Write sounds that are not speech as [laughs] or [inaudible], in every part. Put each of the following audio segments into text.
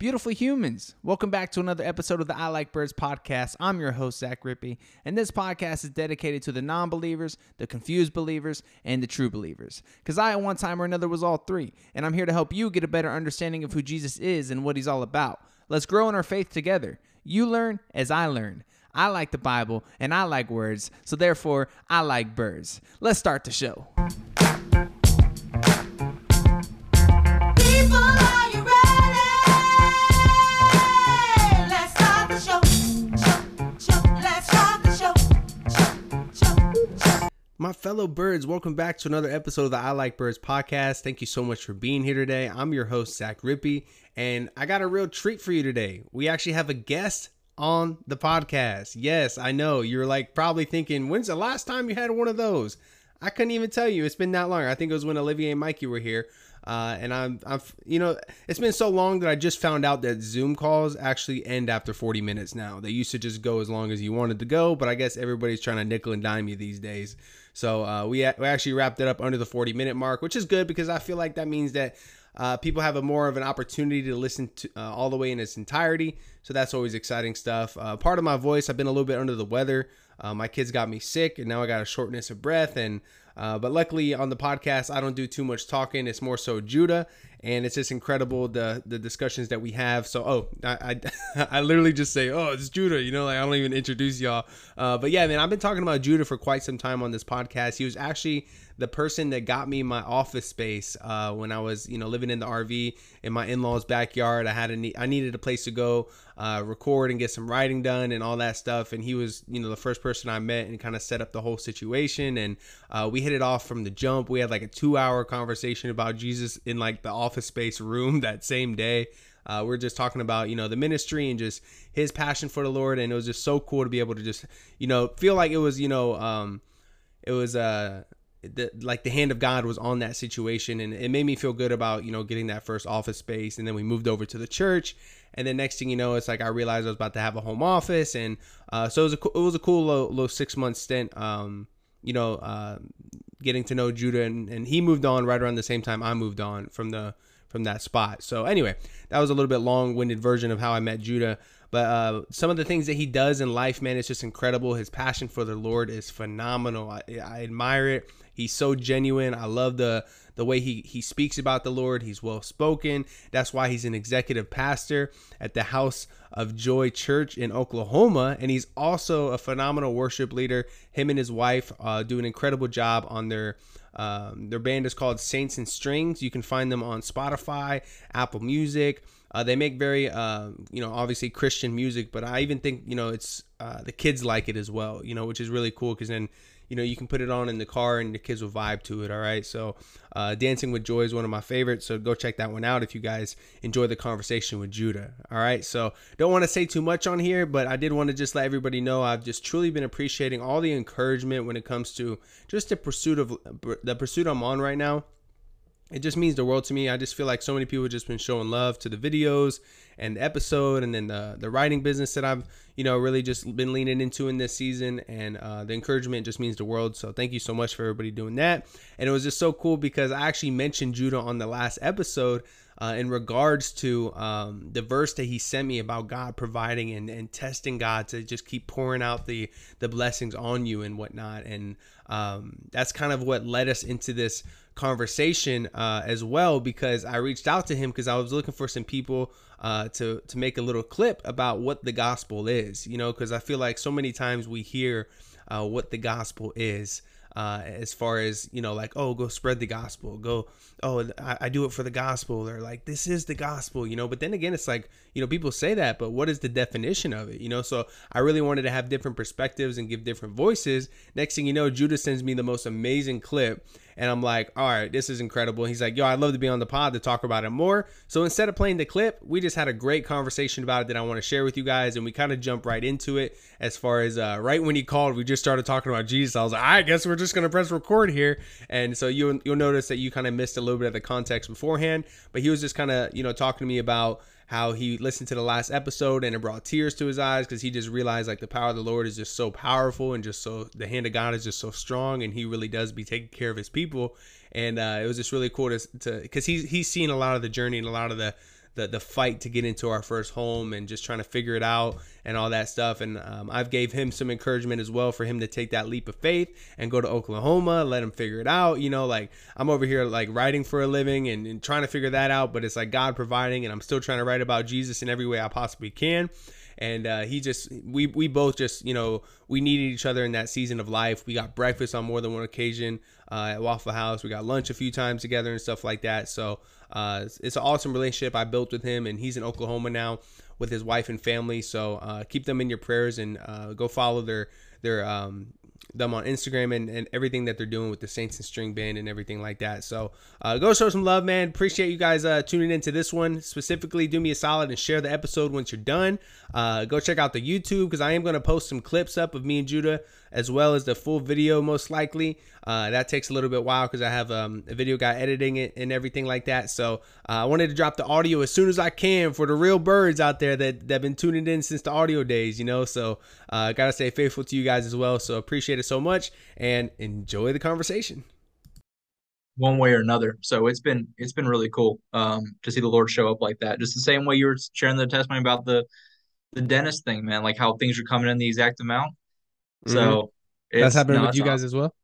Beautiful humans, welcome back to another episode of the I Like Birds podcast. I'm your host, Zach Rippey, and this podcast is dedicated to the non believers, the confused believers, and the true believers. Because I, at one time or another, was all three, and I'm here to help you get a better understanding of who Jesus is and what he's all about. Let's grow in our faith together. You learn as I learn. I like the Bible and I like words, so therefore, I like birds. Let's start the show. My fellow birds, welcome back to another episode of the I Like Birds podcast. Thank you so much for being here today. I'm your host, Zach Rippey, and I got a real treat for you today. We actually have a guest on the podcast. Yes, I know. You're like probably thinking, when's the last time you had one of those? I couldn't even tell you. It's been that long. I think it was when Olivia and Mikey were here. Uh, and I'm, I'm, you know, it's been so long that I just found out that Zoom calls actually end after 40 minutes now. They used to just go as long as you wanted to go, but I guess everybody's trying to nickel and dime you these days. So uh, we, we actually wrapped it up under the 40 minute mark, which is good because I feel like that means that uh, people have a more of an opportunity to listen to uh, all the way in its entirety. So that's always exciting stuff. Uh, part of my voice, I've been a little bit under the weather. Uh, my kids got me sick, and now I got a shortness of breath. And uh, but luckily on the podcast, I don't do too much talking. It's more so Judah, and it's just incredible the the discussions that we have. So oh, I I, [laughs] I literally just say oh it's Judah, you know, like I don't even introduce y'all. Uh, but yeah, man, I've been talking about Judah for quite some time on this podcast. He was actually the person that got me my office space uh, when I was, you know, living in the RV in my in-laws' backyard. I had a ne- I needed a place to go uh, record and get some writing done and all that stuff. And he was, you know, the first person I met and kind of set up the whole situation. And uh, we hit it off from the jump. We had like a two-hour conversation about Jesus in like the office space room [laughs] that same day. Uh, we're just talking about you know the ministry and just his passion for the Lord, and it was just so cool to be able to just you know feel like it was you know um, it was uh the, like the hand of God was on that situation, and it made me feel good about you know getting that first office space, and then we moved over to the church, and then next thing you know, it's like I realized I was about to have a home office, and uh, so it was a it was a cool little, little six month stint, um, you know, uh, getting to know Judah, and, and he moved on right around the same time I moved on from the from that spot. So anyway, that was a little bit long winded version of how I met Judah. But uh, some of the things that he does in life, man, it's just incredible. His passion for the Lord is phenomenal. I, I admire it. He's so genuine. I love the the way he he speaks about the Lord. He's well spoken. That's why he's an executive pastor at the House of Joy Church in Oklahoma, and he's also a phenomenal worship leader. Him and his wife uh, do an incredible job on their um, their band is called Saints and Strings. You can find them on Spotify, Apple Music. Uh, they make very, uh, you know, obviously Christian music, but I even think, you know, it's uh, the kids like it as well, you know, which is really cool because then, you know, you can put it on in the car and the kids will vibe to it. All right. So, uh, Dancing with Joy is one of my favorites. So, go check that one out if you guys enjoy the conversation with Judah. All right. So, don't want to say too much on here, but I did want to just let everybody know I've just truly been appreciating all the encouragement when it comes to just the pursuit of the pursuit I'm on right now it just means the world to me. I just feel like so many people have just been showing love to the videos and the episode, and then the the writing business that I've you know really just been leaning into in this season, and uh, the encouragement just means the world. So thank you so much for everybody doing that. And it was just so cool because I actually mentioned Judah on the last episode. Uh, in regards to um, the verse that he sent me about God providing and, and testing God to just keep pouring out the the blessings on you and whatnot, and um, that's kind of what led us into this conversation uh, as well because I reached out to him because I was looking for some people uh, to to make a little clip about what the gospel is, you know, because I feel like so many times we hear uh, what the gospel is. Uh, as far as you know, like oh, go spread the gospel, go oh, I, I do it for the gospel. They're like this is the gospel, you know. But then again, it's like you know people say that, but what is the definition of it, you know? So I really wanted to have different perspectives and give different voices. Next thing you know, Judah sends me the most amazing clip, and I'm like, all right, this is incredible. He's like, yo, I'd love to be on the pod to talk about it more. So instead of playing the clip, we just had a great conversation about it that I want to share with you guys, and we kind of jumped right into it. As far as uh, right when he called, we just started talking about Jesus. I was like, I guess we're just gonna press record here, and so you'll you'll notice that you kind of missed a little bit of the context beforehand, but he was just kind of you know talking to me about how he listened to the last episode and it brought tears to his eyes because he just realized like the power of the Lord is just so powerful and just so the hand of God is just so strong and he really does be taking care of his people. And uh, it was just really cool to because he's he's seen a lot of the journey and a lot of the the the fight to get into our first home and just trying to figure it out and all that stuff. And um, I've gave him some encouragement as well for him to take that leap of faith and go to Oklahoma, let him figure it out. You know, like I'm over here like writing for a living and, and trying to figure that out, but it's like God providing, and I'm still trying to write about Jesus in every way I possibly can and uh, he just we we both just you know we needed each other in that season of life. We got breakfast on more than one occasion uh, at Waffle House. We got lunch a few times together and stuff like that. So uh, it's, an awesome relationship I built with him, and he's in Oklahoma now with his wife and family. So uh, keep them in your prayers and uh, go follow their their um, them on Instagram and, and everything that they're doing with the Saints and String Band and everything like that. So uh, go show some love, man. Appreciate you guys uh, tuning into this one. Specifically, do me a solid and share the episode once you're done. Uh, go check out the YouTube because I am going to post some clips up of me and Judah as well as the full video most likely. Uh, that takes a little bit while because I have um, a video guy editing it and everything like that. So uh, I wanted to drop the audio as soon as I can for the real birds out there that that have been tuning in since the audio days, you know. So uh, gotta stay faithful to you guys as well. So appreciate it so much and enjoy the conversation one way or another. So it's been it's been really cool um, to see the Lord show up like that. Just the same way you were sharing the testimony about the the dentist thing, man. Like how things are coming in the exact amount. So Mm-hmm. that's happening no, with you guys awesome. as well.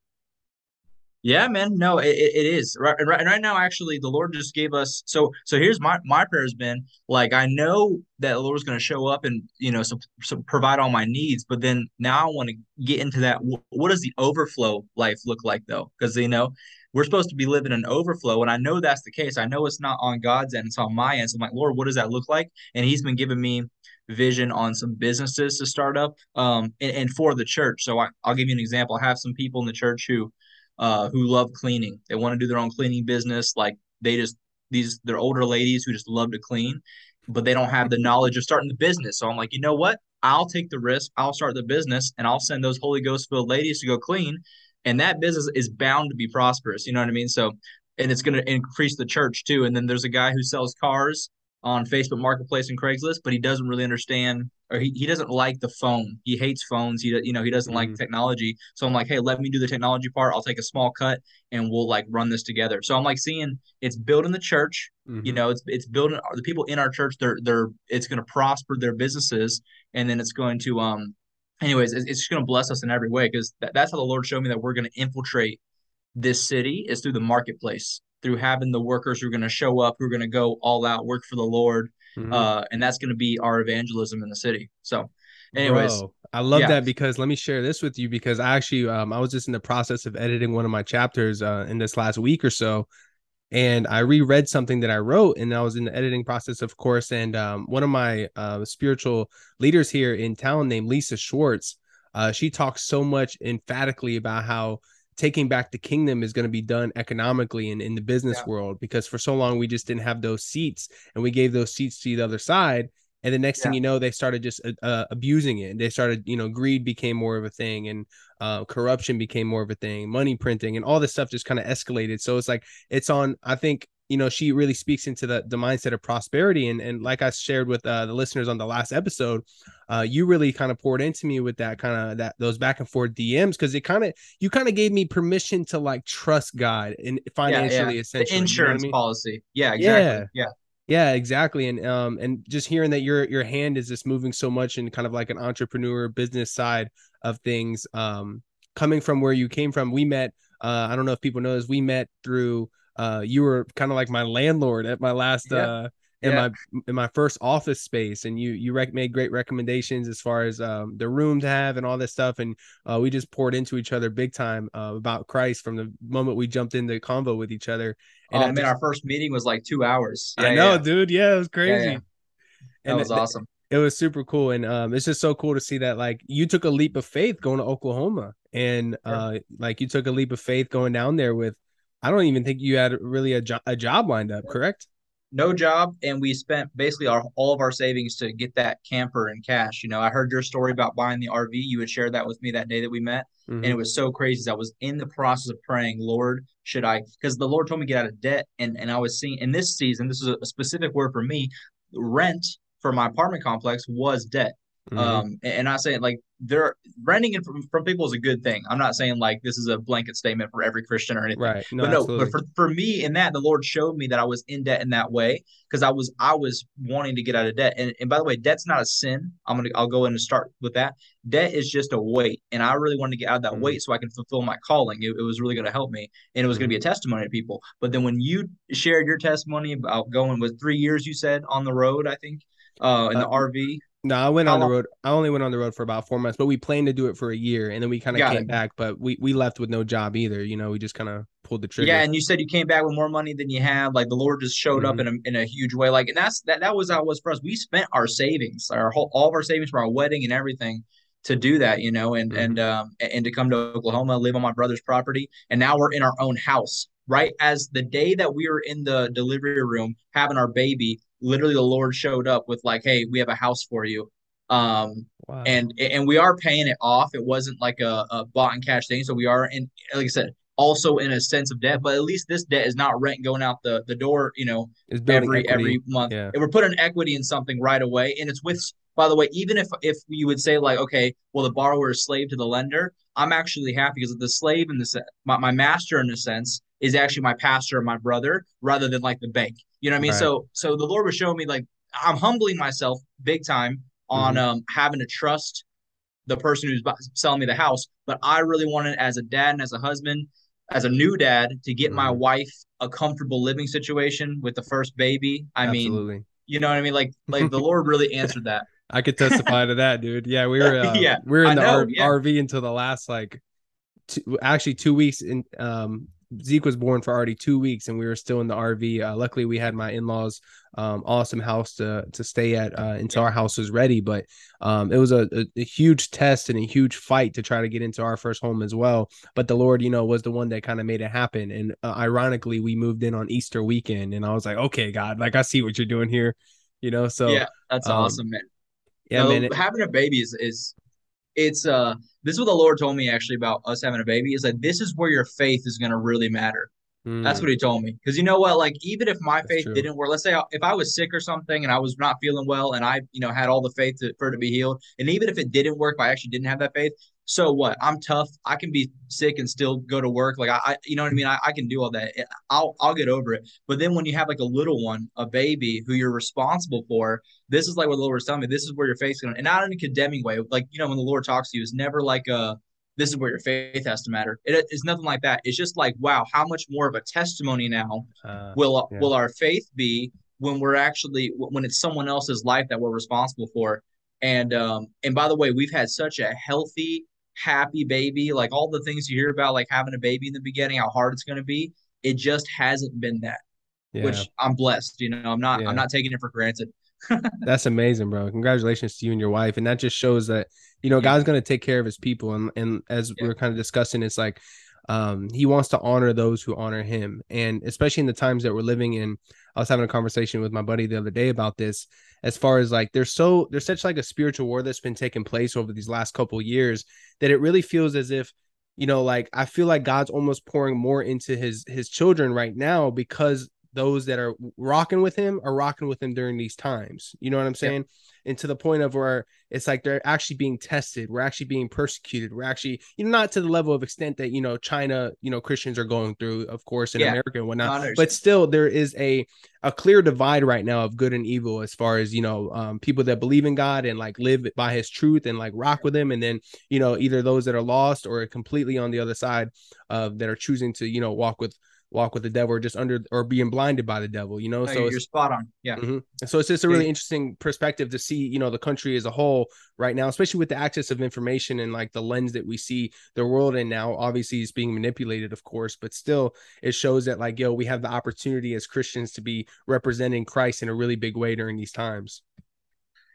Yeah, man. No, it, it is right, right. Right now, actually, the Lord just gave us. So, so here's my my prayer has been like I know that the Lord's going to show up and you know so, so provide all my needs, but then now I want to get into that. What does the overflow life look like though? Because you know we're supposed to be living in overflow, and I know that's the case. I know it's not on God's end; it's on my end. So I'm like, Lord, what does that look like? And He's been giving me vision on some businesses to start up um and, and for the church so I, i'll give you an example i have some people in the church who uh who love cleaning. They want to do their own cleaning business like they just these they're older ladies who just love to clean but they don't have the knowledge of starting the business. So i'm like you know what? I'll take the risk i'll start the business and i'll send those holy ghost filled ladies to go clean and that business is bound to be prosperous. You know what i mean? So and it's going to increase the church too. And then there's a guy who sells cars on Facebook Marketplace and Craigslist, but he doesn't really understand or he, he doesn't like the phone. He hates phones. He you know he doesn't like Mhm. technology. So I'm like, hey, let me do the technology part. I'll take a small cut and we'll like run this together. So I'm like seeing it's building the church. Mm-hmm. You know, it's it's building the people in our church. They're they're it's going to prosper their businesses, and then it's going to um. Anyways, it's, it's just going to bless us in every way because that, that's how the Lord showed me that we're going to infiltrate this city is through the marketplace, through having the workers who are going to show up, who are going to go all out, work for the Lord, Mhm. uh, and that's going to be our evangelism in the city. So, anyways, Bro, I love yeah. that because let me share this with you because I actually um I was just in the process of editing one of my chapters uh in this last week or so and I reread something that I wrote and I was in the editing process of course and um one of my uh spiritual leaders here in town named Lisa Schwartz uh she talks so much emphatically about how taking back the kingdom is going to be done economically and in the business Yeah. world because for so long we just didn't have those seats and we gave those seats to the other side and the next thing you know they started just uh, uh, abusing it. They started you know greed became more of a thing and uh, corruption became more of a thing money printing and all this stuff just kind of escalated. So it's like it's on i think you know she really speaks into the the mindset of prosperity and and like i shared with uh, the listeners on the last episode uh, you really kind of poured into me with that kind of that those back and forth dms because it kind of you kind of gave me permission to like trust god and financially the essentially you know I insurance mean? policy. Yeah, exactly. Yeah. Yeah, exactly. And um and just hearing that your your hand is just moving so much in kind of like an entrepreneur business side of things um coming from where you came from. We met uh I don't know if people know this, we met through uh you were kind of like my landlord at my last Yeah. uh in Yeah. my in my first office space and you you rec- made great recommendations as far as um the room to have and all this stuff and uh we just poured into each other big time uh, about Christ from the moment we jumped into convo with each other Oh I man, just- our first meeting was like two hours. I know, yeah. dude. Yeah, it was Yeah, crazy. yeah. That And was th- awesome. it was super cool and um it's just so cool to see that like you took a leap of faith going to oklahoma and uh like you took a leap of faith going down there with i don't even think you had really a, jo- a job lined up correct? No job and we spent basically our all of our savings to get that camper in cash you know? I heard your story about buying the rv you had shared that with me that day that we met Mhm. and it was so crazy. I was in the process of praying lord should i? Because the lord told me to get out of debt and and i was seeing in this season this is a specific word for me rent for my apartment complex was debt. Mhm. um and, and i say like there renting it from, from people is a good thing. I'm not saying like this is a blanket statement for every Christian or anything. Right. No, but no, absolutely. but for, for me in that, the Lord showed me that I was in debt in that way because I was I was wanting to get out of debt. And and by the way, debt's not a sin. I'm gonna I'll go in and start with that. Debt is just a weight, and I really wanted to get out of that Mhm. weight so I can fulfill my calling. It, it was really going to help me, and it was going to be a testimony to people. But then when you shared your testimony about going with three years, you said on the road, I think, uh, in the Uh, RV. No, I went How on the road. I only went on the road for about four months, but we planned to do it for a year, and then we kind of came it. back. But we we left with no job either. You know, we just kind of pulled the trigger. Yeah, and you said you came back with more money than you had. Like the Lord just showed up in a in a huge way. Like, and that's that that was how it was for us. We spent our savings, our whole all of our savings for our wedding and everything to do that, you know, and Mhm. and um and to come to Oklahoma, live on my brother's property, and now we're in our own house. Right as the day that we were in the delivery room having our baby, literally the Lord showed up with like, "Hey, we have a house for you." Um, Wow. and and we are paying it off. It wasn't like a, a bought and cash thing. So we are in, like I said, also in a sense of debt. But at least this debt is not rent going out the the door. You know, every equity. every month. Yeah. And we're putting equity in something right away, and it's with. By the way, even if if you would say like, okay, well, the borrower is slave to the lender, I'm actually happy because the slave in the my, my master in a sense is actually my pastor and my brother rather than like the bank. You know what I mean? Right. So so the Lord was showing me like I'm humbling myself big time on Mhm. um having to trust the person who's selling me the house, but I really wanted as a dad and as a husband, as a new dad, to get my Mhm. wife a comfortable living situation with the first baby. I mean, you know what I mean? Like like the [laughs] Lord really answered that. I could testify to that, dude. Yeah, we were [laughs] uh, Yeah, we were in I the know, R- yeah. RV until the last like two, actually two weeks in um Zeke was born for already two weeks and we were still in the RV. Uh, luckily we had my in-laws um awesome house to to stay at uh, until our house was ready. But um it was a, a, a huge test and a huge fight to try to get into our first home as well. But the Lord, you know, was the one that kind of made it happen. And uh, ironically, we moved in on Easter weekend and I was like, okay, God, like I see what you're doing here. You know, so yeah, that's um, awesome, man. yeah, No, man. it- having a baby is is it's uh this is what the Lord told me actually about us having a baby is that this is where your faith is going to really matter. That's mm, what he told me. Because you know what? Like, even if my That's faith true. didn't work, let's say I- if I was sick or something and I was not feeling well and I, you know, had all the faith to, for it to be healed, and even if it didn't work, if I actually didn't have that faith, so what? I'm tough. I can be sick and still go to work. Like I, I you know what I mean? I, I can do all that. I'll I'll get over it. But then when you have like a little one, a baby who you're responsible for, this is like what the Lord was telling me. This is where your faith's going, and not in a condemning way. Like you know, when the Lord talks to you, it's never like a this is where your faith has to matter. It, it's nothing like that. It's just like, wow, how much more of a testimony now uh, will yeah. will our faith be when we're actually when it's someone else's life that we're responsible for? And um and by the way, we've had such a healthy, happy baby. Like all the things you hear about, like having a baby in the beginning, how hard it's going to be. It just hasn't been that, yeah. which I'm blessed. You know, I'm not Yeah. I'm not taking it for granted. That's amazing, bro. Congratulations to you and your wife. And that just shows that, you know, Yeah. God's going to take care of his people. And, and as Yeah. we are kind of discussing, it's like, um, he wants to honor those who honor him. And especially in the times that we're living in, I was having a conversation with my buddy the other day about this, as far as like, there's so, there's such like a spiritual war that's been taking place over these last couple years that it really feels as if, you know, like I feel like God's almost pouring more into his, his children right now because those that are rocking with him are rocking with him during these times. You know what I'm saying? And to the point of where it's like they're actually being tested. We're actually being persecuted. We're actually, you know, not to the level of extent that, you know, China, you know, Christians are going through, of course, in Yeah. America and whatnot. Understand. But still, there is a a clear divide right now of good and evil as far as, you know, um, people that believe in God and like live by his truth and like rock with him. And then, you know, either those that are lost or completely on the other side of that are choosing to, you know, walk with walk with the devil or just under or being blinded by the devil, you know. No, so you're, spot on. Yeah. Mhm. So it's just a really interesting perspective to see, you know, the country as a whole right now, especially with the access of information and like the lens that we see the world in now. Obviously, it's being manipulated, of course, but still, it shows that like, yo, we have the opportunity as Christians to be representing Christ in a really big way during these times.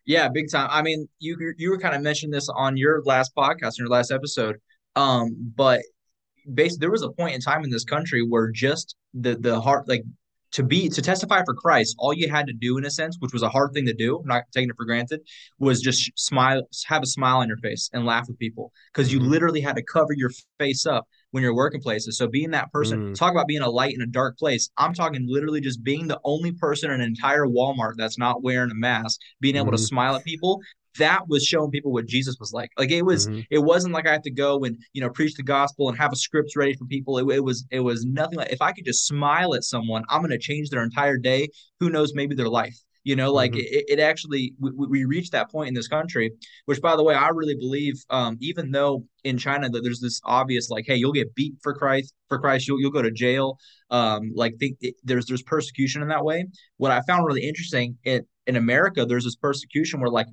Yeah, big time. I mean, you you were kind of mentioning this on your last podcast, in your last episode. Um, but basically, there was a point in time in this country where just the the heart, like to be to testify for Christ, all you had to do, in a sense, which was a hard thing to do, I'm not taking it for granted, was just smile, have a smile on your face and laugh with people because you Mhm. literally had to cover your face up when you're working places. So being that person, Mm. talk about being a light in a dark place. I'm talking literally just being the only person in an entire Walmart that's not wearing a mask, being able to Mhm. smile at people. That was showing people what Jesus was like. Like it was, Mhm. it wasn't like I had to go and you know preach the gospel and have a script ready for people. It, it was, it was nothing like if I could just smile at someone, I'm going to change their entire day. Who knows, maybe their life. You know, like Mhm. it, it actually we, we reached that point in this country, which by the way, I really believe, um, even though in China that there's this obvious like, hey, you'll get beat for Christ, for Christ, you'll you'll go to jail. Um, like think it, there's there's persecution in that way. What I found really interesting in in America, there's this persecution where like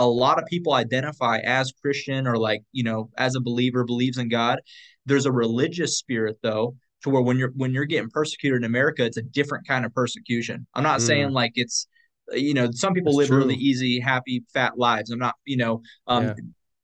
a lot of people identify as Christian or like, you know, as a believer, believes in God. There's a religious spirit though, to where when you're when you're getting persecuted in America, it's a different kind of persecution. I'm not Mm. saying like it's you know, some people That's live really easy, happy, fat lives. I'm not, you know, um Yeah.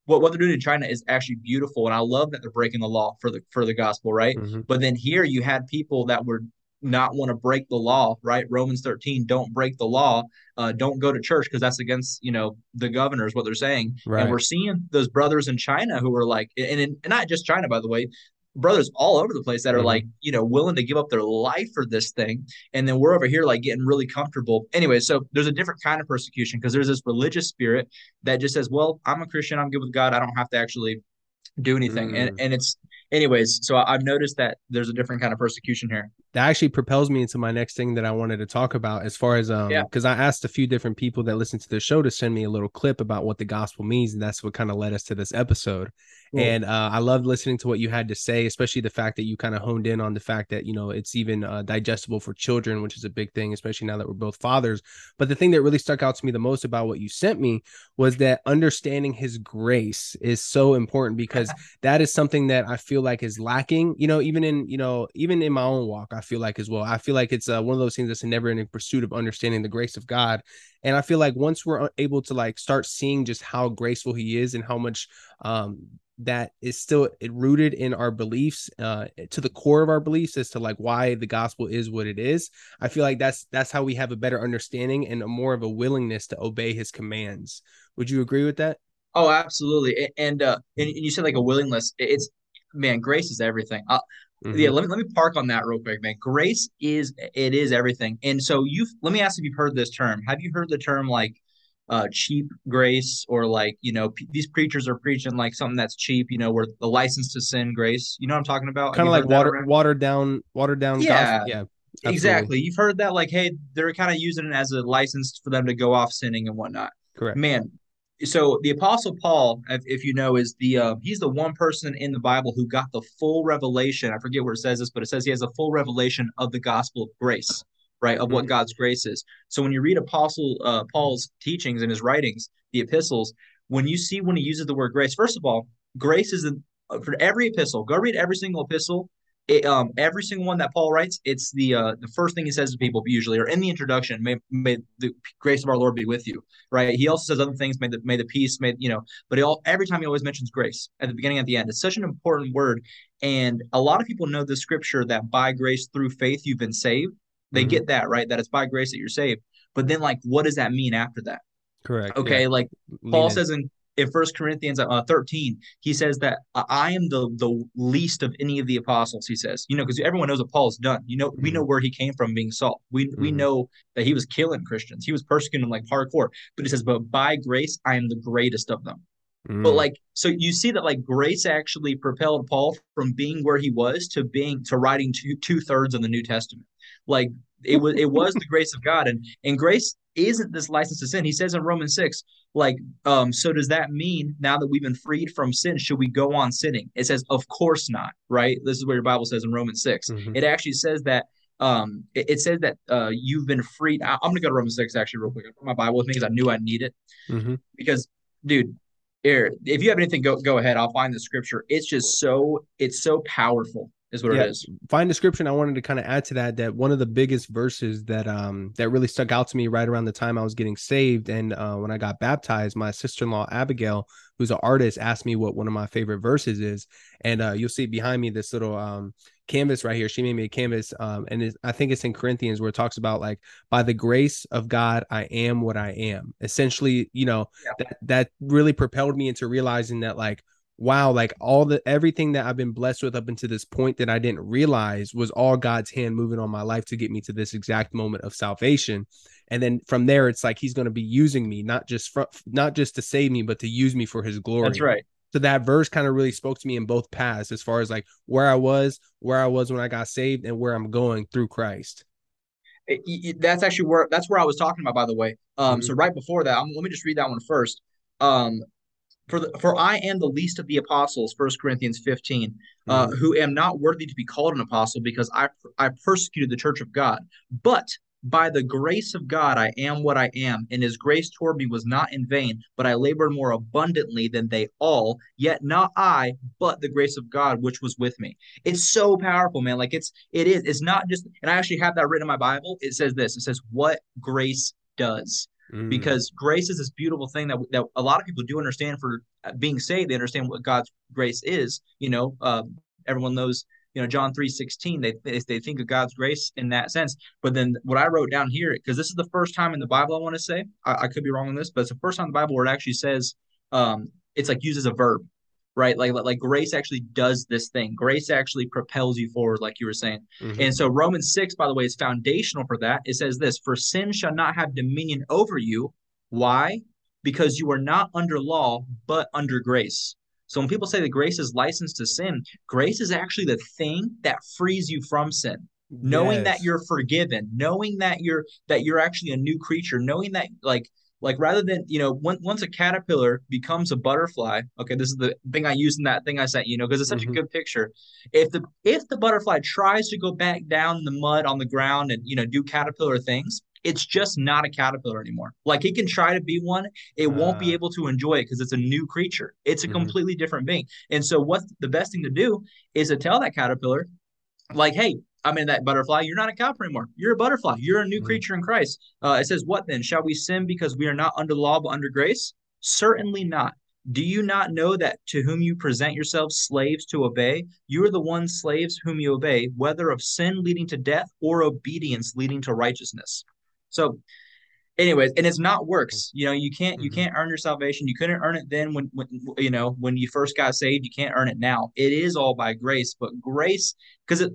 what what they're doing in China is actually beautiful and I love that they're breaking the law for the for the gospel, right? Mhm. But then here you had people that were not want to break the law, right? Romans 13, don't break the law, uh, don't go to church because that's against, you know, the governors, what they're saying. Right. And we're seeing those brothers in China who are like, and, and, and not just China, by the way, brothers all over the place that are Mhm. like, you know, willing to give up their life for this thing. And then we're over here like getting really comfortable. Anyway, so there's a different kind of persecution because there's this religious spirit that just says, well, I'm a Christian, I'm good with God, I don't have to actually do anything. Mm. And and it's anyways, so I- I've noticed that there's a different kind of persecution here. That actually propels me into my next thing that I wanted to talk about as far as um Yeah. because I asked a few different people that listen to the show to send me a little clip about what the gospel means and that's what kind of led us to this episode. Cool. And uh, I loved listening to what you had to say, especially the fact that you kind of honed in on the fact that you know it's even uh, digestible for children, which is a big thing, especially now that we're both fathers. But the thing that really stuck out to me the most about what you sent me was that understanding His grace is so important because [laughs] that is something that I feel like is lacking. You know, even in you know even in my own walk, I feel like as well. I feel like it's uh, one of those things that's a never-ending pursuit of understanding the grace of God. And I feel like once we're able to like start seeing just how graceful He is and how much um that is still rooted in our beliefs uh to the core of our beliefs as to like why the gospel is what it is i feel like that's that's how we have a better understanding and a more of a willingness to obey his commands would you agree with that Oh, absolutely. And uh and you said like a willingness. It's man, grace is everything. Uh, Mhm. yeah, let me let me park on that real quick, man. Grace is it is everything. And so you've let me ask if you've heard this term. Have you heard the term like uh cheap grace or like, you know, p- these preachers are preaching like something that's cheap, you know, where the license to sin grace. You know what I'm talking about? Kind of like water watered down watered down Yeah. gospel. yeah absolutely. Exactly. You've heard that like, hey, they're kind of using it as a license for them to go off sinning and whatnot. correct Man, so the Apostle Paul, if, if you know, is the uh, he's the one person in the Bible who got the full revelation. I forget where it says this, but it says he has a full revelation of the gospel of grace, right? Of what Mhm. God's grace is. So when you read Apostle uh, Paul's teachings and his writings, the epistles, when you see when he uses the word grace, first of all, grace is in, uh, for every epistle. Go read every single epistle. It, um, every single one that Paul writes, it's the uh, the first thing he says to people usually, or in the introduction, may, may the grace of our Lord be with you right? He also says other things, may the may the peace, may you know, but all every time he always mentions grace at the beginning, at the end. It's such an important word, and a lot of people know the scripture that by grace through faith you've been saved. They Mhm. get that right, that it's by grace that you're saved. But then, like, what does that mean after that? correct Okay, yeah. like Lean Paul in. says in in First Corinthians uh, 13, he says that I am the the least of any of the apostles. He says, you know, because everyone knows what Paul's done. You know, we know where he came from, being Saul. We we Mhm. know that he was killing Christians. He was persecuting them like hardcore. But he says, but by grace, I am the greatest of them. But Mm. like, so you see that like grace actually propelled Paul from being where he was to being to writing two two thirds of the New Testament. Like it was it was the grace of God, and and grace isn't this license to sin. He says in Romans six, like, um, so does that mean now that we've been freed from sin, should we go on sinning? It says, of course not, right? This is what your Bible says in Romans 6 Mhm. It actually says that um it, it says that uh you've been freed. I, am gonna go to Romans six actually real quick. I put my Bible with me because I knew I need it Mhm. because dude here if you have anything go go ahead i'll find the scripture it's just so it's so powerful is what Yeah. it is fine description i wanted to kind of add to that that one of the biggest verses that um that really stuck out to me right around the time i was getting saved and uh, when i got baptized my sister-in-law abigail who's an artist asked me what one of my favorite verses is and uh, you'll see behind me this little um canvas right here she made me a canvas um and it's, i think it's in corinthians where it talks about like by the grace of god i am what i am essentially you know Yeah. that that really propelled me into realizing that like wow, like all the everything that I've been blessed with up until this point that I didn't realize was all God's hand moving on my life to get me to this exact moment of salvation. and then from there it's like he's going to be using me not just from not just to save me but to use me for his glory That's right. so that verse kind of really spoke to me in both paths as far as like where i was where i was when i got saved and where i'm going through christ It- it- that's actually where that's where I was talking about, by the way. Um, so right before that, um, let me just read that one first. Um, for the for I am the least of the apostles, First Corinthians 15, uh, who am not worthy to be called an apostle because I I persecuted the church of God. But by the grace of God, I am what I am, and his grace toward me was not in vain, but I labored more abundantly than they all, yet not I, but the grace of God which was with me. It's so powerful, man. Like it's it is, it's not just, and I actually have that written in my Bible. It says this: it says, What grace does Mhm. because grace is this beautiful thing that that a lot of people do understand for uh, being saved. They understand what God's grace is. You know, um, everyone knows. You know, John three sixteen. They they think of God's grace in that sense. But then what I wrote down here, because this is the first time in the Bible I want to say, I, I could be wrong on this, but it's the first time in the Bible where it actually says, um, it's like uses a verb, right? Like like grace actually does this thing. Grace actually propels you forward, like you were saying. Mhm. And so Romans 6, by the way, is foundational for that. It says this For sin shall not have dominion over you. Why? Because you are not under law, but under grace. So when people say that grace is licensed to sin, grace is actually the thing that frees you from sin. Knowing that you're forgiven, knowing that you're that you're actually a new creature, knowing that like like rather than you know when, once a caterpillar becomes a butterfly okay this is the thing i used in that thing i sent you know because it's such Mhm. a good picture if the if the butterfly tries to go back down in the mud on the ground and you know do caterpillar things it's just not a caterpillar anymore like it can try to be one it won't be Ah. able to enjoy it because it's a new creature it's a Mhm. completely different being and so what's the best thing to do is to tell that caterpillar like hey I mean that butterfly. You're not a caterpillar anymore. You're a butterfly. You're a new Mhm. creature in Christ. Uh, it says, "What then? Shall we sin because we are not under law but under grace? Certainly not. Do you not know that to whom you present yourselves slaves to obey, you are the ones slaves whom you obey, whether of sin leading to death or obedience leading to righteousness." So, anyways, and it's not works. You know, you can't you Mhm. can't earn your salvation. You couldn't earn it then when when you know when you first got saved. You can't earn it now. It is all by grace, but grace because it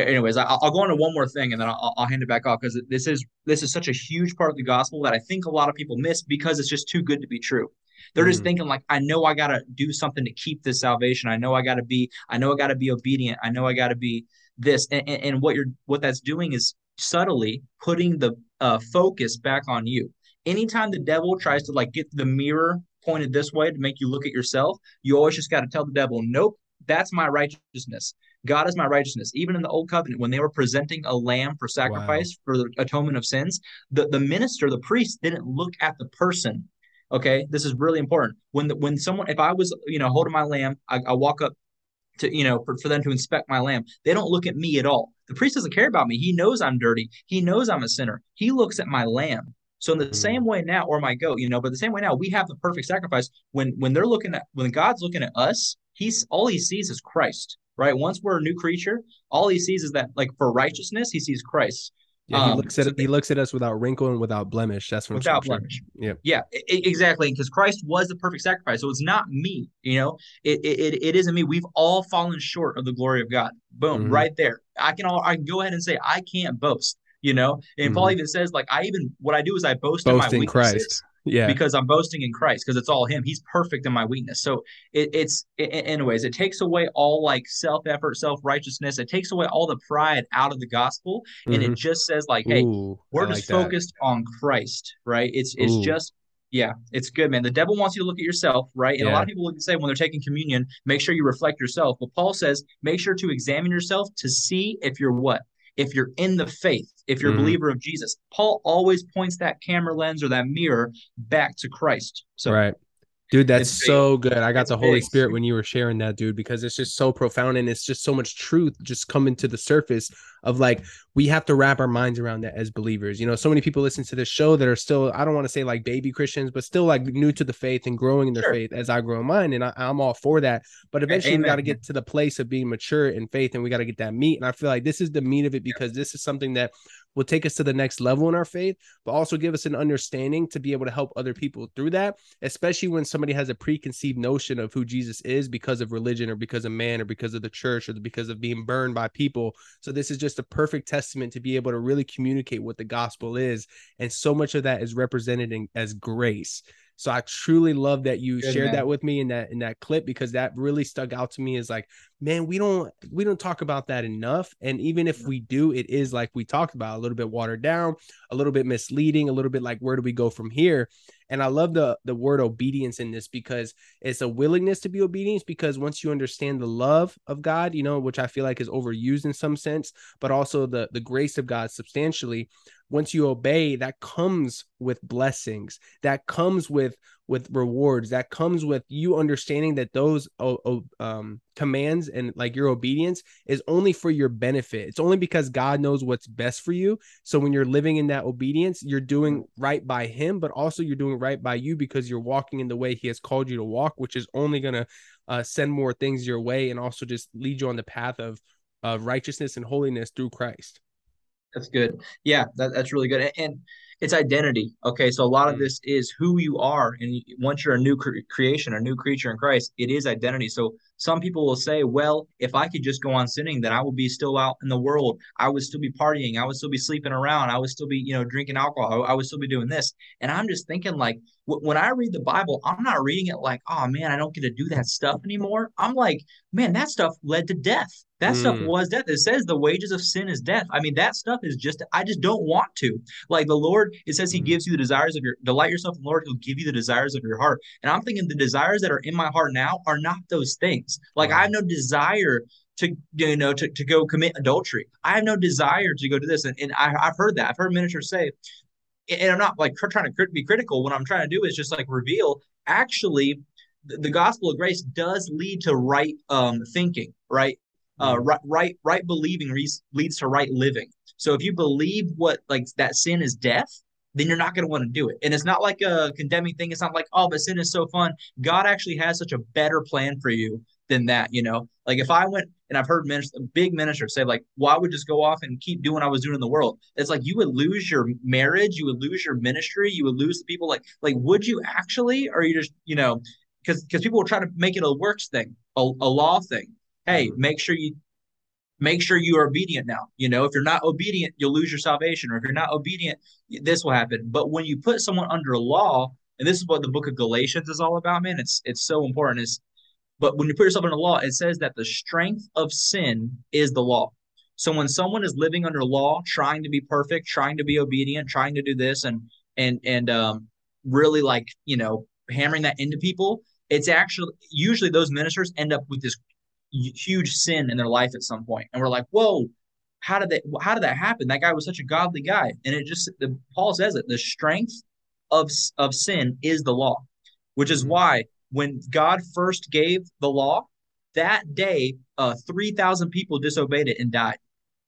anyways, I- I'll go on to one more thing and then I'll, I'll hand it back off because this is this is such a huge part of the gospel that I think a lot of people miss because it's just too good to be true. They're just Mhm. thinking like, I know I gotta do something to keep this salvation. I know I gotta be, I know I gotta be obedient. I know I gotta be this. And, and, and what you're what that's doing is subtly putting the uh, focus back on you. Anytime the devil tries to like get the mirror pointed this way to make you look at yourself, you always just got to tell the devil, nope, that's my righteousness. God is my righteousness. Even in the old covenant, when they were presenting a lamb for sacrifice for the atonement of sins, the, the minister, the priest, didn't look at the person. Okay, this is really important. When the, when someone, if I was, you know, holding my lamb, I, I walk up to, you know, for, for them to inspect my lamb, they don't look at me at all. The priest doesn't care about me. He knows I'm dirty. He knows I'm a sinner. He looks at my lamb. So in the Mhm. same way now, or my goat, you know, but the same way now, we have the perfect sacrifice. When when they're looking at when God's looking at us, he's all he sees is Christ, right? Once we're a new creature, all he sees is that like for righteousness, he sees Christ. Yeah, he Um, looks at so he looks at us without wrinkle and without blemish. That's from Without scripture. blemish. Yeah. Yeah, exactly. Because Christ was the perfect sacrifice. So it's not me, you know, it, it, it isn't me. We've all fallen short of the glory of God. Boom, Mhm. right there. I can all I can go ahead and say I can't boast, you know. And Paul Mhm. even says, like, I even what I do is I boast, Boast in my in weaknesses Christ. Yeah. because I'm boasting in Christ because it's all Him. He's perfect in my weakness. So it, it's a- anyways, it takes away all like self effort, self righteousness. It takes away all the pride out of the gospel, and it Mhm. just says like, hey, Ooh, we're I like just that. focused on Christ, right? It's it's Ooh. just yeah, it's good, man. The devil wants you to look at yourself, right? And a lot of people would say when they're taking communion, make sure you reflect yourself. But Paul says, make sure to examine yourself to see if you're what? If you're in the faith, if you're Mhm. a believer of Jesus. Paul always points that camera lens or that mirror back to Christ. So right. Dude, that's It's big. so good. I got It's the Holy big. Spirit when you were sharing that, dude, because it's just so profound and it's just so much truth just coming to the surface of like we have to wrap our minds around that as believers. You know, so many people listen to this show that are still, I don't want to say like baby Christians, but still like new to the faith and growing in their Sure. faith as I grow in mine. And I, I'm all for that. But eventually we got to get to the place of being mature in faith and we got to get that meat. And I feel like this is the meat of it because this is something that will take us to the next level in our faith, but also give us an understanding to be able to help other people through that, especially when somebody has a preconceived notion of who Jesus is because of religion or because of man or because of the church or because of being burned by people. So this is just a perfect testament to be able to really communicate what the gospel is. And so much of that is represented in, as grace. So I truly love that you Good shared man. that with me in that in that clip because that really stuck out to me is like, man, we don't we don't talk about that enough. And even if we do, it is like we talked about, a little bit watered down, a little bit misleading, a little bit like where do we go from here? And I love the the word obedience in this because it's a willingness to be obedience because once you understand the love of God, you know, which I feel like is overused in some sense, but also the the grace of God substantially, once you obey, that comes with blessings. That comes with with rewards. That comes with you understanding that those um, commands and like your obedience is only for your benefit. It's only because God knows what's best for you. So when you're living in that obedience, you're doing right by Him, but also you're doing right by you because you're walking in the way He has called you to walk, which is only gonna uh, send more things your way and also just lead you on the path of righteousness and holiness through Christ. That's good. Yeah, that, that's really good. And it's identity. Okay, so a lot of Mm. this is who you are, and once you're a new cre- creation, a new creature in Christ, it is identity. So some people will say, "Well, if I could just go on sinning, then I would be still out in the world. I would still be partying. I would still be sleeping around. I would still be, you know, drinking alcohol. I, would still be doing this." And I'm just thinking, like, when I read the Bible, I'm not reading it like, "Oh man, I don't get to do that stuff anymore." I'm like, "Man, that stuff led to death." That stuff Mm. was death. It says the wages of sin is death. I mean, that stuff is just, I just don't want to. Like the Lord, it says He Mhm. gives you the desires of your, delight yourself in the Lord, He'll give you the desires of your heart. And I'm thinking the desires that are in my heart now are not those things. Like I have no desire to, you know, to, to go commit adultery. I have no desire to go do this. And, and I, I've heard that. I've heard ministers say, and I'm not like trying to be critical. What I'm trying to do is just like reveal actually the, the gospel of grace does lead to right um, thinking, right? Uh, Mhm. right, right, right believing leads to right living. So if you believe what like that sin is death, then you're not going to want to do it. And it's not like a condemning thing. It's not like, oh, but sin is so fun. God actually has such a better plan for you than that. You know, like if I went and I've heard ministers, big ministers say like, well, I would just go off and keep doing what I was doing in the world. It's like you would lose your marriage, you would lose your ministry, you would lose the people. Like, like would you actually, or you just, you know, because because people will try to make it a works thing, a, a law thing. Hey, Mhm. make sure you make sure you are obedient now. You know, if you're not obedient, you'll lose your salvation, or if you're not obedient, this will happen. But when you put someone under a law, and this is what the book of Galatians is all about, man, it's it's so important. Is but when you put yourself under law, it says that the strength of sin is the law. So when someone is living under law, trying to be perfect, trying to be obedient, trying to do this, and and and um, really like you know hammering that into people, it's actually usually those ministers end up with this huge sin in their life at some point, and we're like, whoa, how did that? How did that happen? That guy was such a godly guy, and it just the, Paul says it. The strength of of sin is the law, which is Mhm. why when God first gave the law, that day, uh, three thousand people disobeyed it and died.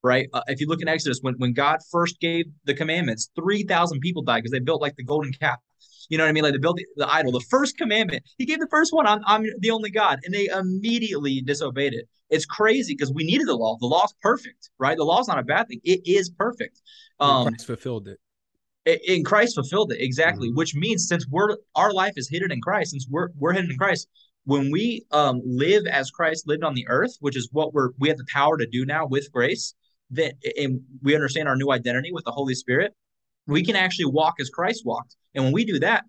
Right? Uh, if you look in Exodus, when when God first gave the commandments, three thousand people died because they built like the golden calf. You know what I mean? Like they built the, the idol. The first commandment, he gave the first one, I'm, I'm the only God. And they immediately disobeyed it. It's crazy because we needed the law. The law's perfect, right? The law's not a bad thing. It is perfect. Um, Christ fulfilled it. And Christ fulfilled it exactly, which means since we're our life is hidden in Christ, since we're we're hidden in Christ, when we um live as Christ lived on the earth, which is what we're we have the power to do now with grace, that and we understand our new identity with the Holy Spirit, we can actually walk as Christ walked. And when we do that,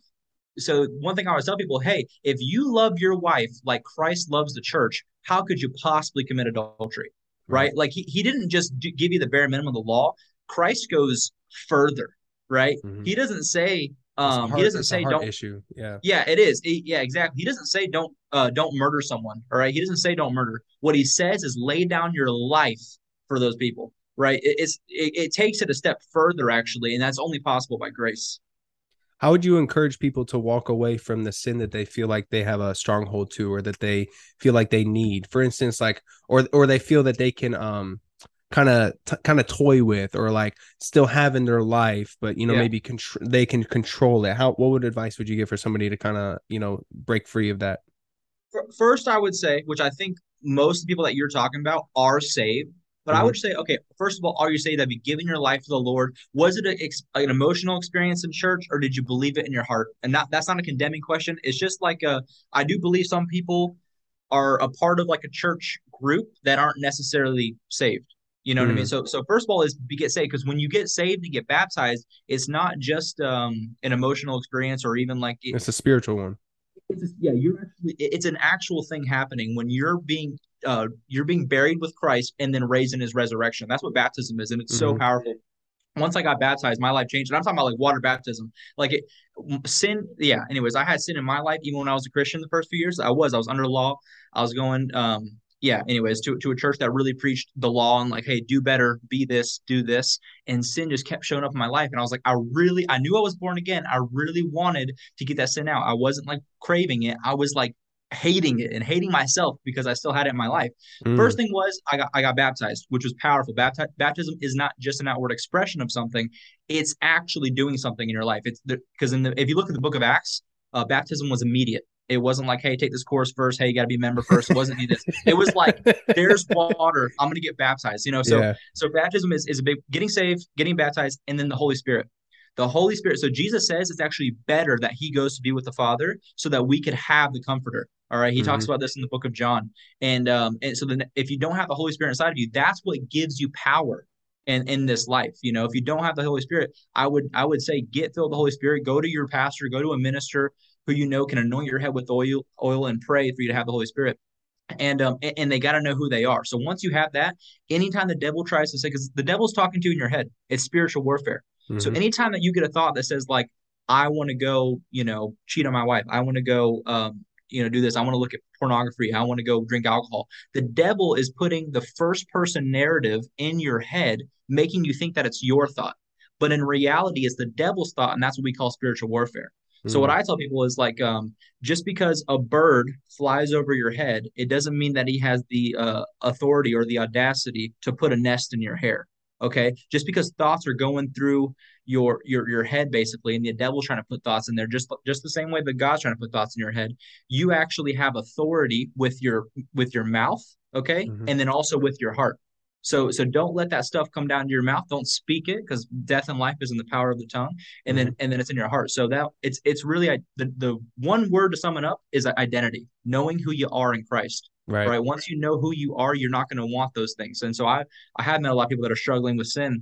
so one thing I always tell people, hey, if you love your wife like Christ loves the church, how could you possibly commit adultery? Right? Like he, he didn't just do, give you the bare minimum of the law. Christ goes further, right? Mhm. He doesn't say um he doesn't say don't issue. Yeah. yeah, it is. It- yeah, exactly. He doesn't say don't uh don't murder someone, all right? He doesn't say don't murder. What he says is lay down your life for those people, right? It, it's it, it takes it a step further actually, and that's only possible by grace. How would you encourage people to walk away from the sin that they feel like they have a stronghold to or that they feel like they need? For instance, like or or they feel that they can um kind of t- kind of toy with or like still have in their life but you know Yeah. maybe contr- they can control it. How what would advice would you give for somebody to kind of, you know, break free of that? First, I would say, which I think most people that you're talking about are saved, But I Mhm. would say, okay, first of all, are you saying that you given your life to the Lord? Was it a, an emotional experience in church, or did you believe it in your heart? And that that's not a condemning question. It's just like a, I do believe some people are a part of like a church group that aren't necessarily saved. You know what I mean? Mm. So so first of all is be get saved because when you get saved and get baptized, it's not just um an emotional experience or even like it, It's a spiritual one. it's yeah you're actually it's an actual thing happening when you're being uh you're being buried with Christ and then raised in his resurrection. That's what baptism is, and it's so Mhm. powerful. Once I got baptized, my life changed. And I'm talking about like water baptism. Like it sin, yeah. Anyways, I had sin in my life even when I was a Christian the first few years. I was. I was under law. I was going um yeah, anyways, to to a church that really preached the law and like, hey, do better, be this, do this. And sin just kept showing up in my life. And I was like, I really I knew I was born again. I really wanted to get that sin out. I wasn't like craving it. I was like hating it and hating myself because I still had it in my life. Mm. First thing was I got I got baptized, which was powerful. Bapti- baptism is not just an outward expression of something; it's actually doing something in your life. It's because in the if you look at the Book of Acts, uh, baptism was immediate. It wasn't like, hey, take this course first. Hey, you got to be a member first. It wasn't this. It was like, there's [laughs] water. I'm gonna get baptized. You know, so yeah. so baptism is is a big getting saved, getting baptized, and then the Holy Spirit. The Holy Spirit. So Jesus says it's actually better that He goes to be with the Father, so that we could have the Comforter. All right. He talks about this in the book of John. And um, and so then if you don't have the Holy Spirit inside of you, that's what gives you power in, in this life. You know, if you don't have the Holy Spirit, I would I would say get filled with the Holy Spirit, go to your pastor, go to a minister who you know can anoint your head with oil, oil and pray for you to have the Holy Spirit. And um and, they got to know who they are. So once you have that, anytime the devil tries to say, because the devil's talking to you in your head, it's spiritual warfare. So Mhm. anytime that you get a thought that says like, I want to go, you know, cheat on my wife, I want to go, um, you know, do this, I want to look at pornography, I want to go drink alcohol. The devil is putting the first person narrative in your head, making you think that it's your thought. But in reality, it's the devil's thought, and that's what we call spiritual warfare. So what Mm. I tell people is like, um, just because a bird flies over your head, it doesn't mean that he has the uh, authority or the audacity to put a nest in your hair. Okay, just because thoughts are going through your your your head basically, and the devil's trying to put thoughts in there, just just the same way that God's trying to put thoughts in your head, you actually have authority with your with your mouth. Okay, Mhm. and then also with your heart. So so don't let that stuff come down to your mouth. Don't speak it because death and life is in the power of the tongue and then mm-hmm. and then it's in your heart. So that it's it's really the the one word to sum it up is uh, identity, knowing who you are in Christ. Right. Right. Once you know who you are, you're not going to want those things. And so I I have met a lot of people that are struggling with sin,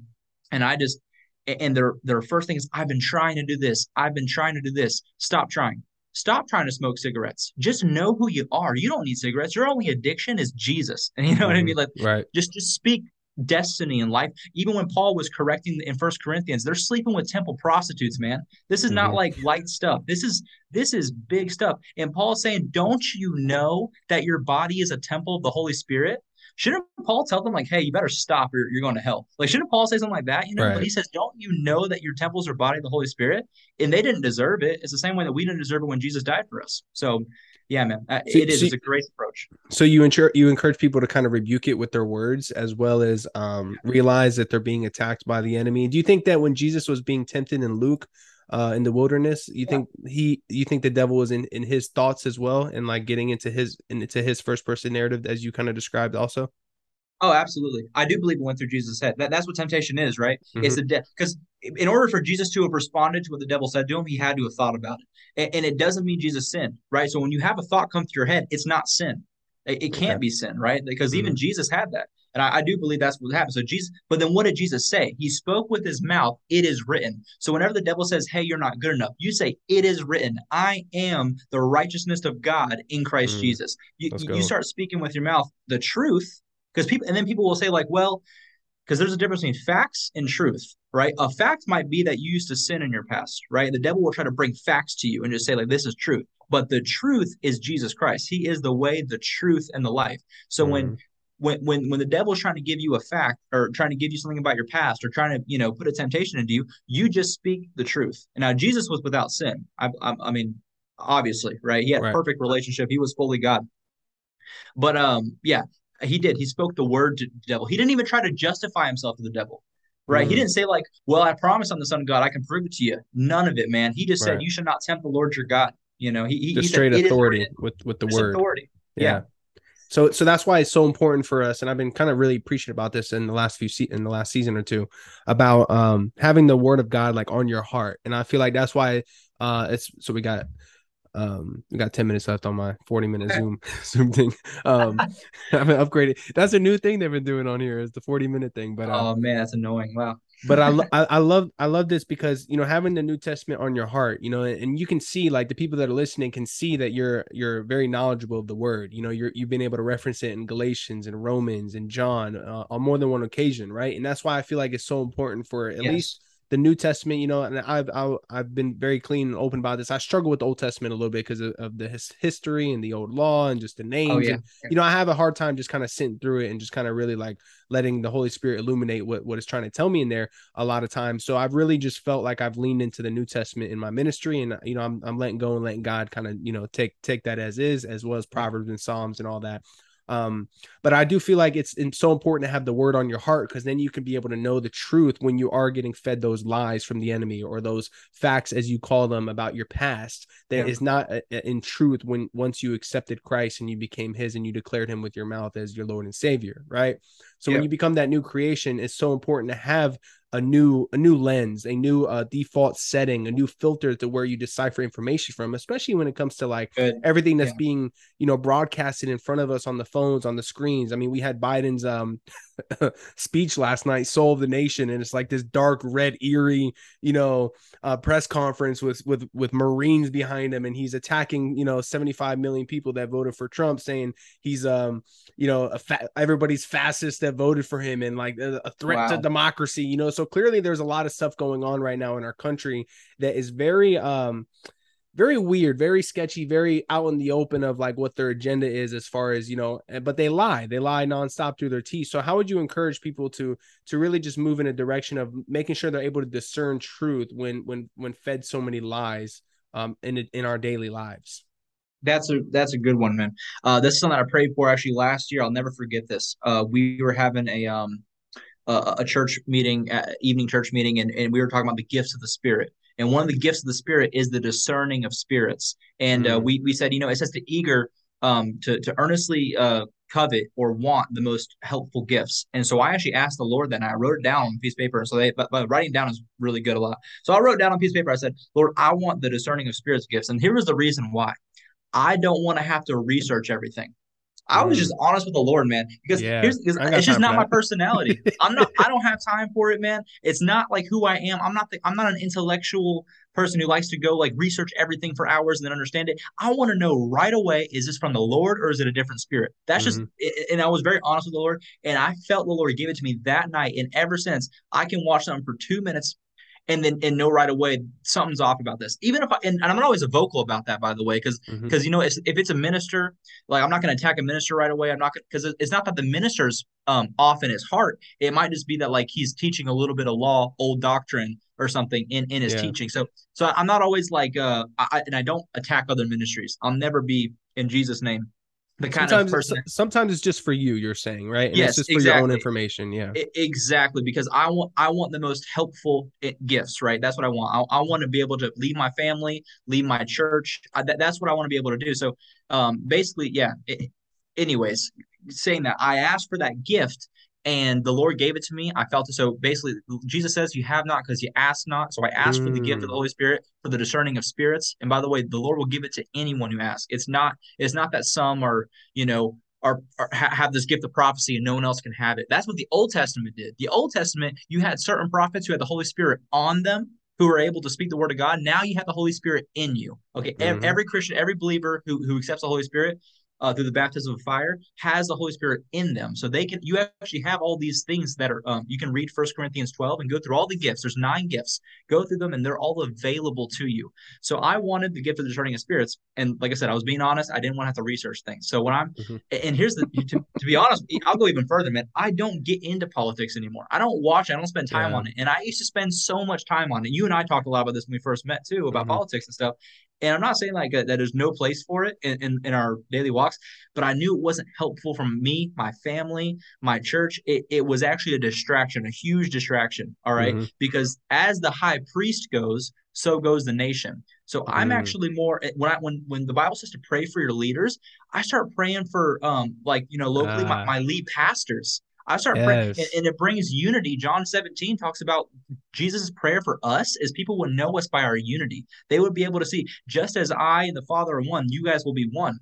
and I just and their their first thing is I've been trying to do this. I've been trying to do this. Stop trying. Stop trying to smoke cigarettes. Just know who you are. You don't need cigarettes. Your only addiction is Jesus. And [laughs] you know what I mean? Like Right. just just speak destiny in life. Even when Paul was correcting in First Corinthians, they're sleeping with temple prostitutes, man. This is not Mhm. like light stuff. This is this is big stuff. And Paul's saying, "Don't you know that your body is a temple of the Holy Spirit?" Shouldn't Paul tell them like, "Hey, you better stop, or you're going to hell"? Like, shouldn't Paul say something like that? You know, Right. but he says, "Don't you know that your temples are body of the Holy Spirit?" And they didn't deserve it. It's the same way that we didn't deserve it when Jesus died for us. So, yeah, man, uh, So- it is. so- It's a great approach. So you ensure you encourage people to kind of rebuke it with their words as well as um, realize that they're being attacked by the enemy. Do you think that when Jesus was being tempted in Luke uh, in the wilderness, you think he you think the devil was in in his thoughts as well and like getting into his into his first person narrative as you kind of described also? Oh, absolutely. I do believe it went through Jesus' head. That, that's what temptation is, right? Mm-hmm. It's the de- because in order for Jesus to have responded to what the devil said to him, he had to have thought about it. And, and it doesn't mean Jesus sinned, right? So when you have a thought come through your head, it's not sin. It, it can't Okay. be sin, right? Because even Jesus had that. And I, I do believe that's what happened. So Jesus, but then what did Jesus say? He spoke with his mouth, it is written. So whenever the devil says, Hey, you're not good enough, you say, It is written. I am the righteousness of God in Christ Mm. Jesus. You, you start speaking with your mouth the truth, because people and then people will say, like, well, because there's a difference between facts and truth, right? A fact might be that you used to sin in your past, right? The devil will try to bring facts to you and just say, like, this is truth. But the truth is Jesus Christ. He is the way, the truth, and the life. So when when when when the devil's trying to give you a fact or trying to give you something about your past or trying to you know put a temptation into you, you just speak the truth. And now Jesus was without sin. I I, I mean, obviously, right? He had Right. perfect relationship. He was fully God. But um, yeah, he did. He spoke the word to the devil. He didn't even try to justify himself to the devil. Right. He Mhm. didn't say, like, well, I promise I'm the son of God. I can prove it to you. None of it, man. He just said, you should not tempt the Lord your God. You know, he, he, Just he straight "It is authority with with the word. authority. Yeah. Yeah. So so that's why it's so important for us, and I've been kind of really preaching about this in the last few se- in the last season or two about um having the word of God like on your heart, and I feel like that's why uh it's so we got um we got 10 minutes left on my 40 minute zoom [laughs] zoom thing um [laughs] [laughs] i haven't upgraded that's a new thing they've been doing on here is the 40 minute thing but uh, Oh man, that's annoying. Wow. But I, [laughs] lo- I I love I love this because you know having the New Testament on your heart, you know, and you can see like the people that are listening can see that you're you're very knowledgeable of the word. You know, you're you've been able to reference it in Galatians and Romans and John uh, on more than one occasion, right? And that's why I feel like it's so important for at Yes. least the New Testament. You know, and I've I've, I've been very clean and open about this. I struggle with the Old Testament a little bit because of, of the his, history and the old law and just the oh, names. Oh yeah. and, you know, I have a hard time just kind of sitting through it and just kind of really like letting the Holy Spirit illuminate what, what it's trying to tell me in there a lot of times. So I've really just felt like I've leaned into the New Testament in my ministry and you know, I'm I'm letting go and letting God kind of, you know, take take that as is, as well as Proverbs and Psalms and all that. Um, but I do feel like it's so important to have the word on your heart because then you can be able to know the truth when you are getting fed those lies from the enemy or those facts, as you call them, about your past that is Yeah. not uh, in truth when once you accepted Christ and you became His and you declared Him with your mouth as your Lord and Savior, right? So when you become that new creation, it's so important to have a new a new lens, a new uh, default setting, a new filter to where you decipher information from, especially when it comes to like Good. everything that's Yeah. being you know broadcasted in front of us on the phones on the screens i mean we had biden's um [laughs] speech last night soul of the nation and it's like this dark red eerie you know uh press conference with with with marines behind him and he's attacking you know 75 million people that voted for trump saying he's um you know a fa- everybody's fastest that voted for him and like a, a threat to democracy you know? So clearly there's a lot of stuff going on right now in our country that is very um very weird, very sketchy, very out in the open of like what their agenda is as far as you know. eh, But they lie, they lie nonstop through their teeth. So how would you encourage people to to really just move in a direction of making sure they're able to discern truth when when when fed so many lies um in in our daily lives? That's a that's a good one, man. Uh, this is something I prayed for actually last year. I'll never forget this. Uh, we were having a um a, a church meeting, uh, evening church meeting, and, and we were talking about the gifts of the Spirit. And one of the gifts of the Spirit is the discerning of spirits. And uh, Mhm. we we said, you know, it says to eager um to to earnestly uh covet or want the most helpful gifts. And so I actually asked the Lord that, and I wrote it down on a piece of paper. So they, but, but writing down is really good a lot. So I wrote down on a piece of paper. I said, Lord, I want the discerning of spirits gifts. And here was the reason why. I don't want to have to research everything. I was Mm. just honest with the Lord, man, because Yeah, here's because I got it's just not my personality. I'm not. [laughs] I don't have time for it, man. It's not like who I am. I'm not. The, I'm not an intellectual person who likes to go like research everything for hours and then understand it. I want to know right away: is this from the Lord or is it a different spirit? That's just. And I was very honest with the Lord, and I felt the Lord give it to me that night. And ever since, I can watch something for two minutes and then and know right away something's off about this. Even if I and, and I'm not always a vocal about that, by the way, because because you know it's, if it's a minister, like I'm not going to attack a minister right away. I'm not because it's not that the minister's um off in his heart. It might just be that like he's teaching a little bit of law, old doctrine or something in in his Yeah. teaching. So so I'm not always like uh I, and I don't attack other ministries. I'll never be in Jesus' name the kind sometimes of person. it's, sometimes it's just for you. You're saying right? And Yes, it's just for your own information. Yeah. I- exactly because I want I want the most helpful gifts, right? That's what I want. I, I want to be able to leave my family, leave my church. I, that, that's what I want to be able to do. So, um, basically, yeah. It, anyways, saying that I asked for that gift and the Lord gave it to me. I felt it. So basically, Jesus says, "You have not because you ask not." So I asked for the gift of the Mm. Holy Spirit for the discerning of spirits. And by the way, the Lord will give it to anyone who asks. It's not. It's not that some are, you know, are, are ha- have this gift of prophecy and no one else can have it. That's what the Old Testament did. The Old Testament, you had certain prophets who had the Holy Spirit on them who were able to speak the word of God. Now you have the Holy Spirit in you. Okay, Mhm. every Christian, every believer who who accepts the Holy Spirit uh, through the baptism of fire has the Holy Spirit in them. So they can you actually have all these things that are um, you can read First Corinthians 12 and go through all the gifts. There's nine gifts. Go through them and they're all available to you. So I wanted the gift of the discerning of spirits. And like I said, I was being honest. I didn't want to have to research things. So when I'm Mhm. and here's the to, to be honest, I'll go even further, man. I don't get into politics anymore. I don't watch, I don't spend time Yeah. on it. And I used to spend so much time on it. You and I talked a lot about this when we first met too, about Mhm. politics and stuff. And I'm not saying like uh, that there's no place for it in, in, in our daily walks, but I knew it wasn't helpful for me, my family, my church. It, it was actually a distraction, a huge distraction. All right? Mhm. Because as the high priest goes, so goes the nation. So I'm Mm. actually more when I when when the Bible says to pray for your leaders, I start praying for um like you know locally my, Ah. my lead pastors. I start praying and, and it brings unity. John 17 talks about Jesus' prayer for us is people would know us by our unity. They would be able to see just as I and the Father are one, you guys will be one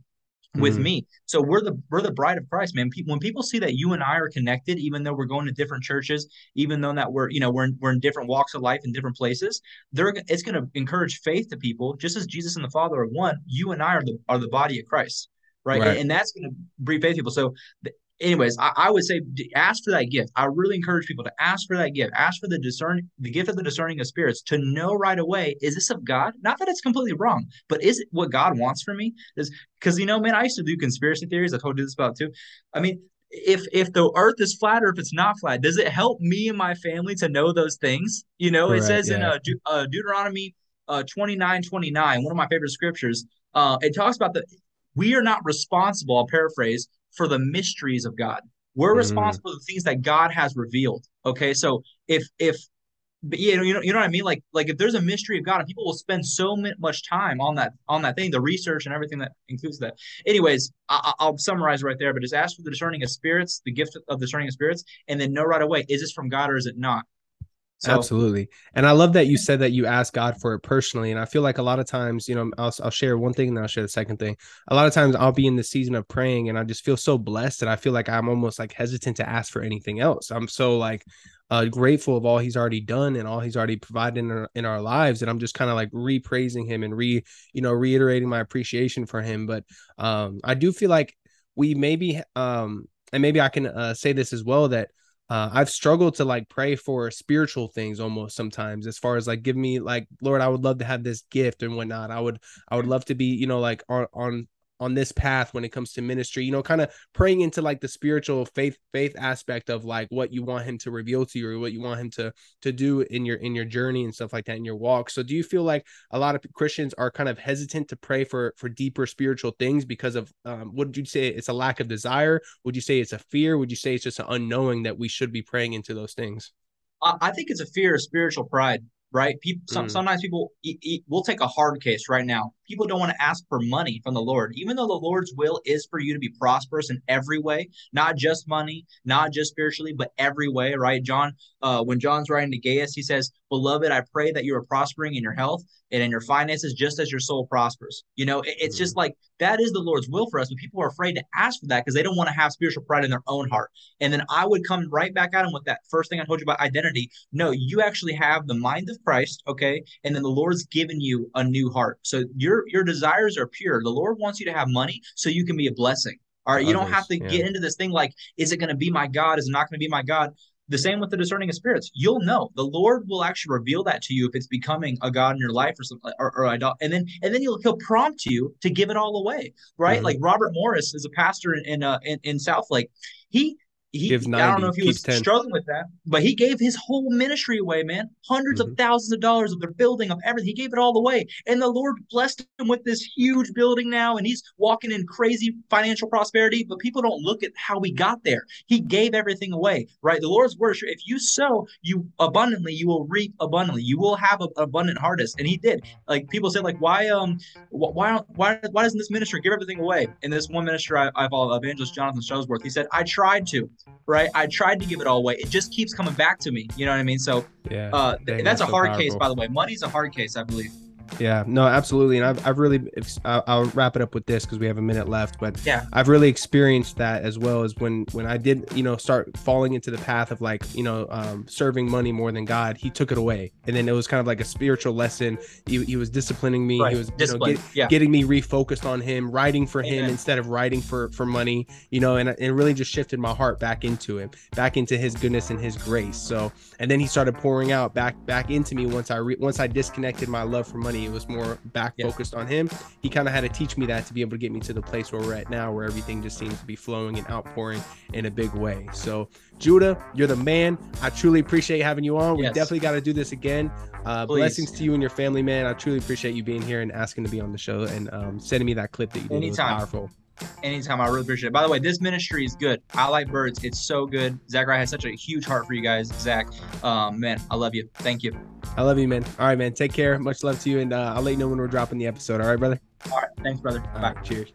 with Mhm. me. So we're the we're the bride of Christ, man. When people see that you and I are connected, even though we're going to different churches, even though that we're you know we're in, we're in different walks of life in different places, they're it's going to encourage faith to people. Just as Jesus and the Father are one, you and I are the are the body of Christ, right? Right. And, and that's going to breed faith to people. So. th- Anyways, I, I would say ask for that gift. I really encourage people to ask for that gift. Ask for the discern, the gift of the discerning of spirits, to know right away: is this of God? Not that it's completely wrong, but is it what God wants for me? Is because you know, man, I used to do conspiracy theories. I told you this about too. I mean, if if the Earth is flat or if it's not flat, does it help me and my family to know those things? You know, it Correct, says in yeah. uh, De- uh, Deuteronomy uh, 29, 29, one of my favorite scriptures. Uh, it talks about the we are not responsible. I'll paraphrase for the mysteries of God. We're Mhm. responsible for the things that God has revealed. Okay, so if if but yeah, you know, you know what I mean. Like, like if there's a mystery of God, and people will spend so much time on that, on that thing, the research and everything that includes that. Anyways, I, I- I'll summarize right there. But just ask for the discerning of spirits, the gift of discerning of spirits, and then know right away: is this from God or is it not? So, Absolutely. And I love that you said that you asked God for it personally. And I feel like a lot of times, you know, I'll, I'll share one thing and then I'll share the second thing. A lot of times I'll be in the season of praying and I just feel so blessed that I feel like I'm almost like hesitant to ask for anything else. I'm so like uh, grateful of all he's already done and all he's already provided in our, in our lives. And I'm just kind of like re-praising him and re, you know, reiterating my appreciation for him. But um, I do feel like we maybe, um, and maybe I can uh, say this as well that uh, I've struggled to like pray for spiritual things almost sometimes, as far as like give me like Lord, I would love to have this gift and whatnot. I would I would love to be you know like on on on this path when it comes to ministry. You know, kind of praying into like the spiritual faith faith aspect of like what you want Him to reveal to you or what you want Him to to do in your in your journey and stuff like that in your walk. So do you feel like a lot of Christians are kind of hesitant to pray for for deeper spiritual things because of um, what did you say? It's a lack of desire. Would you say it's a fear? Would you say it's just an unknowing that we should be praying into those things? I, think it's a fear of spiritual pride, right? People, some, Mm. sometimes people, we'll take a hard case right now. People don't want to ask for money from the Lord, even though the Lord's will is for you to be prosperous in every way, not just money, not just spiritually, but every way, right? John, uh, when John's writing to Gaius, he says, "Beloved, I pray that you are prospering in your health and in your finances, just as your soul prospers." You know, it- it's just like that is the Lord's will for us, but people are afraid to ask for that because they don't want to have spiritual pride in their own heart. And then I would come right back at him with that first thing I told you about identity. No, you actually have the mind of Christ, okay? And then the Lord's given you a new heart. So your your desires are pure. The Lord wants you to have money so you can be a blessing. All right, you don't have to yeah. get into this thing like, is it going to be my God? Is it not going to be my God? The same with the discerning of spirits. You'll know. The Lord will actually reveal that to you if it's becoming a God in your life or something, or, or idol. And then and then he'll he'll prompt you to give it all away, right? Mhm. Like Robert Morris is a pastor in in, uh, in in Southlake. He he. Gives I don't know if he was 10. struggling with that, but he gave his whole ministry away, man. 100s Mhm. of thousands of dollars of their building of everything. He gave it all away, and the Lord blessed him with this huge building now, and he's walking in crazy financial prosperity. But people don't look at how he got there. He gave everything away, right? The Lord's word, if you sow, you abundantly, you will reap abundantly. You will have an abundant harvest, and he did. Like people say, like why um why don't why why doesn't this minister give everything away? And this one minister I, I follow, Evangelist Jonathan Shuttlesworth, he said, I tried to, right? I tried to give it all away. It just keeps coming back to me. You know what I mean? So Yeah. uh, Dang, that's, that's a so hard case, by the way. Money's a hard case, I believe. Yeah, no, absolutely. And I've, I've really, I'll, I'll wrap it up with this because we have a minute left. But Yeah. I've really experienced that as well as when, when I did, you know, start falling into the path of like, you know, um, serving money more than God. He took it away, and then it was kind of like a spiritual lesson. He, he was disciplining me. Right. He was, you know, get, yeah. getting me refocused on him, writing for him instead of writing for for money, you know, and it really just shifted my heart back into him, back into his goodness and his grace. So, and then he started pouring out back back into me once I re- once I disconnected my love for money. It was more back focused on him. He kind of had to teach me that to be able to get me to the place where we're at now, where everything just seems to be flowing and outpouring in a big way. So, Judah, you're the man. I truly appreciate having you on. We Yes. definitely got to do this again. Uh, blessings to you and your family, man. I truly appreciate you being here and asking to be on the show and um, sending me that clip that you did. It was Anytime. powerful. Anytime, I really appreciate it. By the way, this ministry is good. I like birds. It's so good. Zachary has such a huge heart for you guys. Zach, um, man, I love you. Thank you. I love you, man. All right, man. Take care. Much love to you, and uh, I'll let you know when we're dropping the episode. All right, brother. All right, thanks, brother. All Bye. right, cheers.